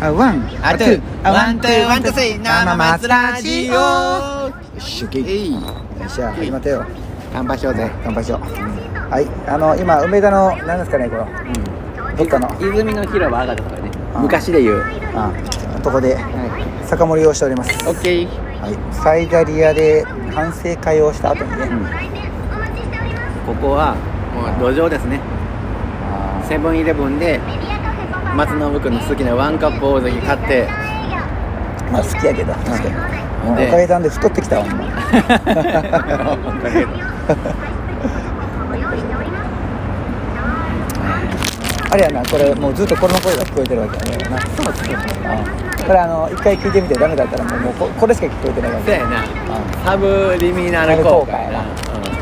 あワンあトゥー。ワントゥーワントゥースリー生松ラジオ。よしゅきよっしゃ始まったよ。乾杯しようぜ。乾杯しようはい。あの今梅田の何ですかねこの。どっかの。泉の広場上がとかね。あ昔で言う。あとこでは酒盛りをしております。いオッケーはい。サイダリアで反省会をした後にね、ここはもう路上ですね。あ。セブンイレブンで松信君の好きなワンカップ大関買って。ーまあ好きやけど確かに。おでかげさんで太ってきたわ今あれやなこれもうずっとこの声が聞こえてるわけやねな。そうそうこれあの一回聞いてみてダメだったらもうここれしか聞こえてないわけそうやな。あサブリミナル効果やな。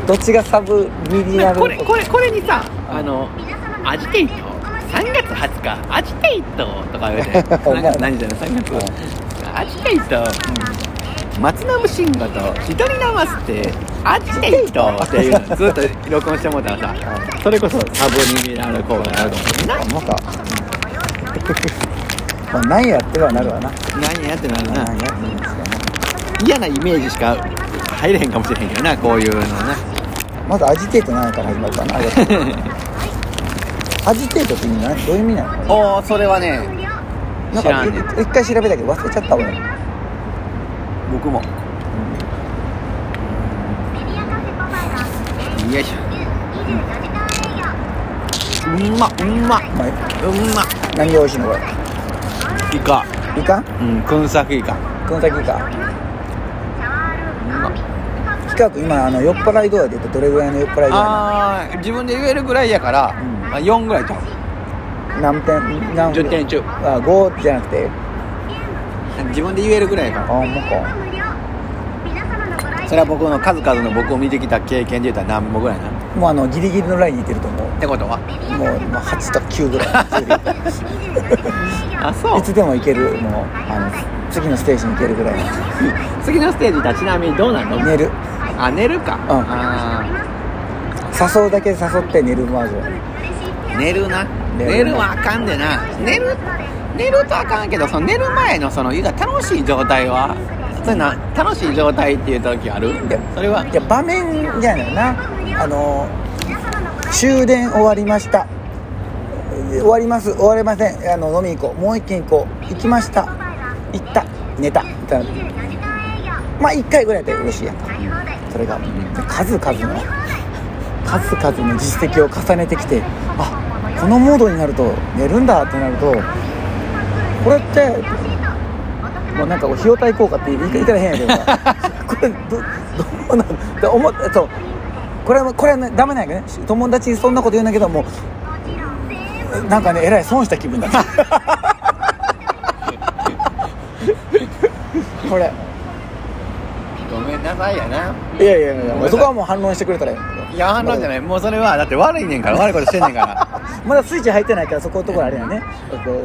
どっちがサブミリナルこれこれこれにさあのアジテイト3月20日アジテイトとか言うて お前。何何じゃない3月アジテイト松信慎吾と一人ナマスってアジテイトっていうのずっと録音してもらったらさそれこそサブリミナル効果になると思う。なあまたまあ何やってはなるわな。何やってなるな。何やってるんですかね。嫌なイメージしか入れへんかもしれへんけどなこういうのな。まずアジテート何から始まるかな アジテートって意味何どういう意味なのおおそれはねなん知らん。ねか一回調べたけど忘れちゃったわよ僕も。よいしょ。うん。まうんま。まあうんま。何が美味しいのこれ？イカ。イカ？うんくんさくイカ。くんさきイカ比較今あの酔っ払い度合いで言うとどれぐらいの酔っ払い度合いなあー自分で言えるぐらいやから、うん。あ4ぐらいちゃうの何点何10点中。あ5じゃなくて？自分で言えるぐらいやか。あほんまか。らそれは僕の数々の僕を見てきた経験で言ったら何歩ぐらいな？っもうあのギリギリのラインにいってると思う。てことは？もうまあ8とか9ぐらい。あそう。いつでも行けるもうあの次のステージに行けるぐらい次のステージだちなみにどうなの？寝るあ寝るか、うん。あ誘うだけ誘って寝るバージョンー寝るな。寝るはあかんでな。寝る寝るとあかんけどその寝る前のその言うたら楽しい状態はそういうな楽しい状態っていう時ある？でそれは。いや場面じゃないのな。あの終電終わりました。終わります。終わりません。あの飲みに行こう。もう一軒行こう。行きました。行った。寝た。まあ1回ぐらいで嬉しいやん。かそれが数々の数々の実績を重ねてきてあこのモードになると寝るんだってなるとこれってもうなんか費用対効果って言い言い方変やけど これどどうなのって思ってそう。これはこれは、ね、ダメなんやけどね。友達にそんなこと言うんだけどもうなんかねえらい損した気分だった これ。なさいやな。いやいやいやそこはもう反論してくれたらいい。いや反論じゃない。もう。それはだって悪いねんから悪いことしてんねんから。まだスイッチ入ってないからそこのところあれやね。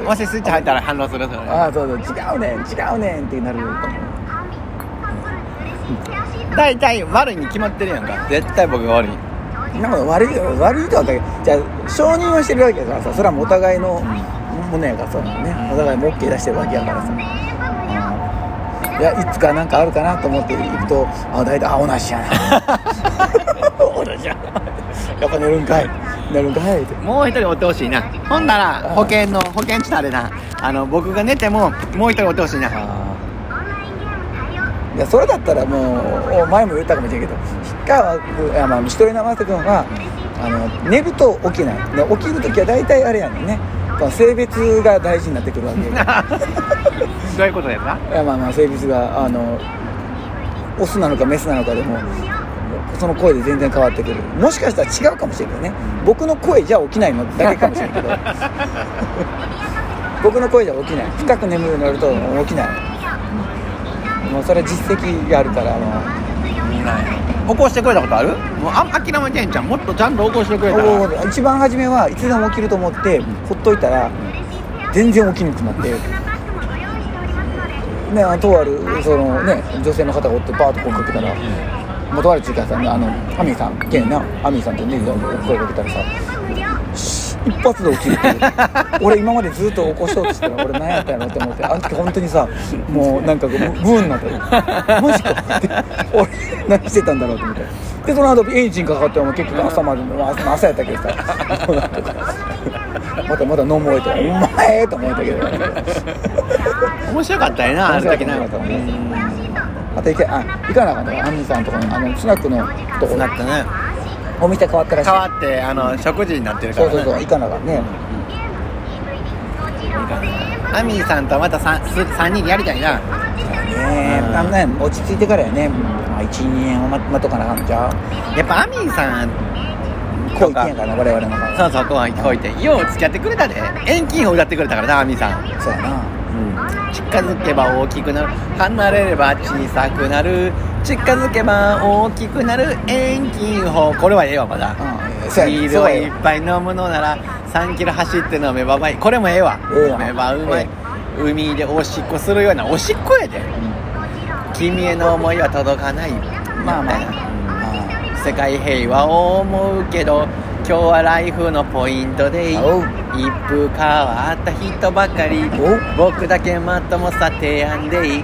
もしスイッチ入ったら反論するそれああそうそう。違うねん違うねんってなる。大体悪いに決まってるやんか。絶対僕が悪い。なんか悪い悪いとはだけじゃあ承認はしてるわけだからさそれはもうお互いのものやからさ、ね、お互いも OK 出してるわけやからさいやいつかなんかあるかなと思って行くとあ大体あ同じやな。同じややっぱ寝るんかい。寝るんかいって。もう一人おってほしいな。ほんなら保険の保険ちたあれな。あの僕が寝てももう一人おってほしいな。いやそれだったらもうお前も言ったかもしれんけど氷川君いやまあ一人生瀬君はあの寝ると起きない。で起きる時は大体あれやねんね性別が大事になってくるわけど ういうことですかいやまあまあ性別があのオスなのかメスなのかでもその声で全然変わってくる。もしかしたら違うかもしれんけどね。僕の声じゃ起きないのだけかもしれんけど。僕の声じゃ起きない。深く眠るようになると起きない。もうそれ実績があるからも起こしてくれたことある？もうあ諦めてんじゃんもっとちゃんと起こしてくれたら。う一番初めはいつでも起きると思ってほっといたら全然起きにくくなってねあとあるそのね女性の方がおってバーッと声かけたら元あるっていうかさあのアミさんけんなアミさんってね声かけたらさ「シ一発で起きるっていう。俺今までずっと起こしようとしてたら俺何やったんやろって思ってあの時本当にさもうなんかこうブーンになったよマジかって俺何してたんだろうと思って。でその後エンジンかかっても結局朝までまあ朝やったけどさ またまた飲もうと「お前!」と思ったけど。面白かったよなあの時な。ったねまた。行けあ行かなあかったアンミさんとこにあのスナックのとこ。なったねお店変わったらしい。変わってあの食事になってるからね。そうそうそう行かなあかん。ねアミーさんとまた 3, 三人でやりたいな。ねえあん。な落ち着いてからやね、まあ、12年を待待っとかなあかんのちゃう。やっぱアミーさんこう言ってんやからな我々のそうそうこう言ってよう付き合ってくれたで。遠近法歌ってくれたからなアミーさん。そうやな。近づけば大きくなる。離れれば小さくなる近づけば大きくなる遠近法。これはええわまだ。うん。ールをいっぱい飲むのなら3キロ走って飲めばうまい。これもええわ。飲めばうまい。え海でおしっこするようなおしっこやで。君への思いは届かない。まあまあ。世界平和を思うけど今日はライフのポイントで一風変わった人ばかり。お僕だけまともさ提案でいい。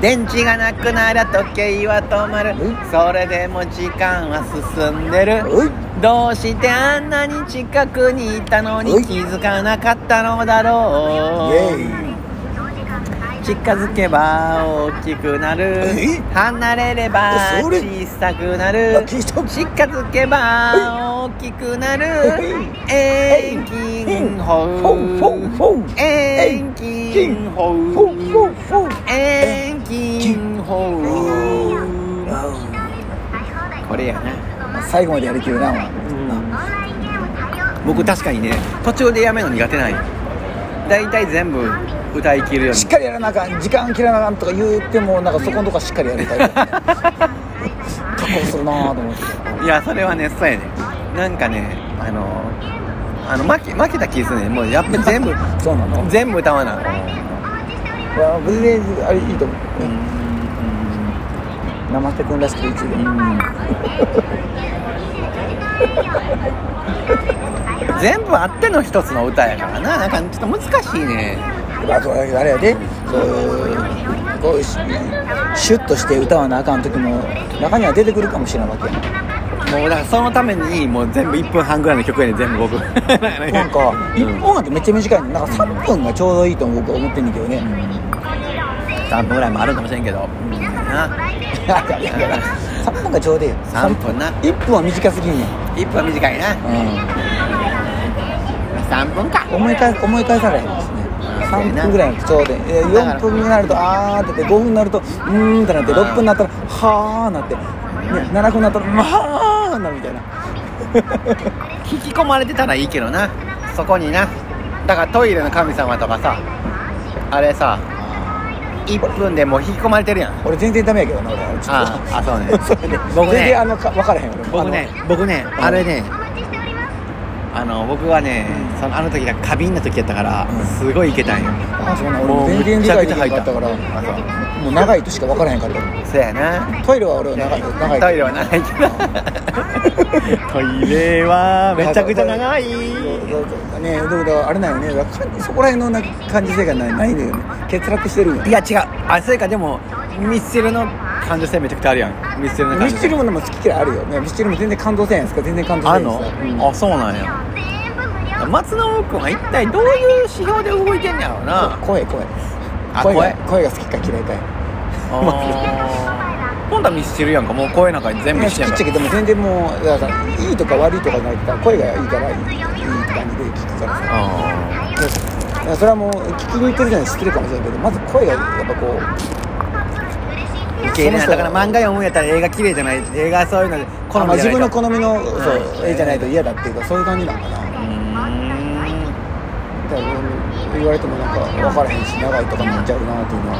電池がなくなりゃ時計は止まる。それでも時間は進んでる。どうしてあんなに近くにいたのに気づかなかったのだろう。近づけば大きくなる。え離れれば小さくなる。近づけば大きくなる 遠近法。遠近法。遠近法。これやな。最後までやりきるな。お前僕確かにね途中でやめるの苦手なんよ。大体全部歌い切るように。しっかりやらなあかん。時間切らなあかんとか言ってもなんかそこのとこはしっかりやりたい。加工するなあと思って。いやそれはねそうやねなんかねあのあの負け負けた気するねもうやっぱ全部そうなの？全部歌わないや全然あれいいと思う、生瀬君らしくていいですよ全部あっての一つの歌やからな。なんかちょっと難しいね。あとあれやで。そういうこうしシュッとして歌わなあかん時も中には出てくるかもしれんわけや。んもうだからそのためにもう全部1分半ぐらいの曲やね全部僕。なんか1本なんてめっちゃ短いのなんか3分がちょうどいいと僕は思ってんねんけどね。3分ぐらいもあるかもしれんけど。ないやいやいや3分がちょうどいいよ。3分な。1分は短すぎんねん、1分は短いな。3分か。うん、思い返思い返されへんですね3分ぐらいのちょうどいい。えー4分になるとあーってて5分になるとうーんってなって6分になったらはーなって、ね、7分になったらまあーなるみたいな。引き込まれてたらいいけどな。そこにな。だからトイレの神様とかさあれさ1分でもう引き込まれてるやん。俺全然ダメやけどな俺あああそうね。と それね。僕ね全然あのか分からへん俺僕ね僕ねうん。あれねあの僕はねそのあの時が過敏な時やったからうん。すごいいけたんよ。あのあそうな俺全然理解できなかったから。むちゃくちゃ入ったもう長いとしか分からへんかったそうやな。トイレは俺は長い長いトイレは長いけど。トイレはめちゃくちゃ長い。ねだからあれなんよね。かそこら辺のな感受性がないないのよね。欠落してるんよいや違う。あそれかでもミスチルの感受性めちゃくちゃあるやん。ミスチルの感受性。ミスチルもでも好き嫌いあるよね。ミスチルも全然感動せんやんすか。全然感動せんあんの、うん。あそうなんや。松野君は一体どういう指標で動いてんねやろうな。声声あ声が声？声が好きか嫌いか 今度はミスチルやんか。もう声なんか全部いや一緒やんか。好きっちゃけども全然もうだからいいとか悪いとかじゃなくて声がいいからいいいいって感じで聞くからさ。それはもう聞きに行ってるじゃない好きるかもしれんけどまず声がやっぱこうー受け入れない。だから漫画読むんやったら映画綺麗じゃない。映画そういうので好あまあみじゃないと。自分の好みのそううん絵じゃないと嫌だっていうかそういう感じなんかなだから言われてもなんか分からへんし長いとかなっちゃうなっていうのは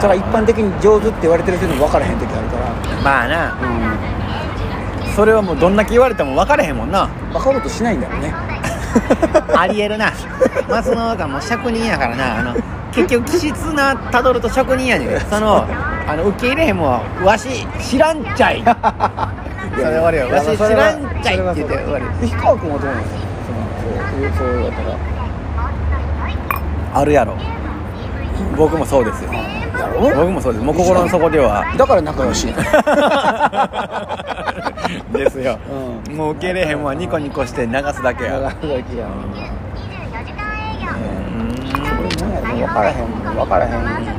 ただ一般的に上手って言われてるけど分からへん時あるから。まあな。それはもうどんだけ言われても分かれへんもんな。分かろうとしないんだよねありえるな。松野がもう職人やからな。あの結局気質なたどると職人やねん。そのあの受け入れへんもんわし知らんちゃいそれ終わりよわし知らんちゃい。って言って終わり氷川君はどうなのそのそうそうだったら。あるやろ。僕もそうですよ。僕もそうです。もう心の底では。だから仲良し。や ですよ、うもう受けれへんもんはニコニコして流すだけや。長崎や。うん。これ何やろ分からへん。分からへん。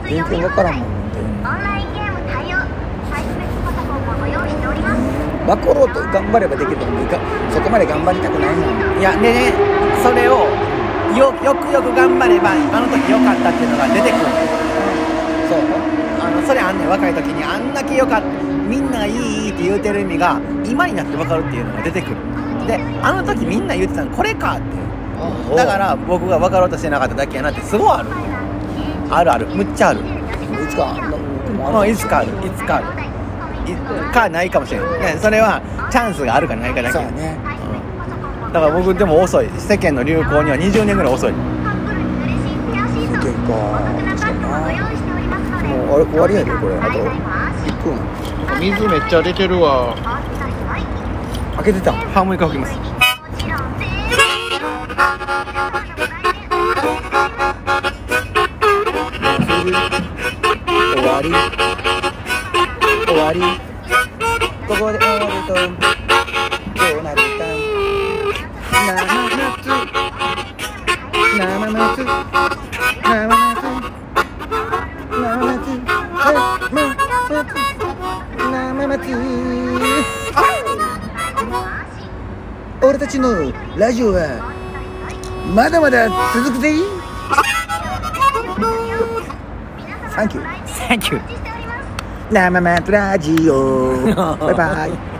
全然分からんもんって分かろうと頑張ればできるのにがそこまで頑張りたくないいやでねそれをよよくよく頑張ればあの時良かったっていうのが出てくる。そう。あのそれあんねん。若い時にあんだけ良かった。みんながいいって言うてる意味が今になって分かるっていうのが出てくる。であの時みんな言ってたのこれかってだから僕が分かろうとしてなかっただけやなってすごいある。あるある。むっちゃある。いつかももういつかある。いつかある。いかないかもしれないねそれはチャンスがあるかないかだけ。そうやね。うん。だから僕でも遅い。世間の流行には20年ぐらい遅い。結構確かもうあれ終わりやでこれ。あと1分水めっちゃ出てるわ。開けてた。んハーモニカ吹きます。終わり終わりここで終わるとどうなるか生夏生夏生夏生夏生夏俺たちのラジオはまだまだ続くぜサンキューサンキュー生松ラジオ。バイバイ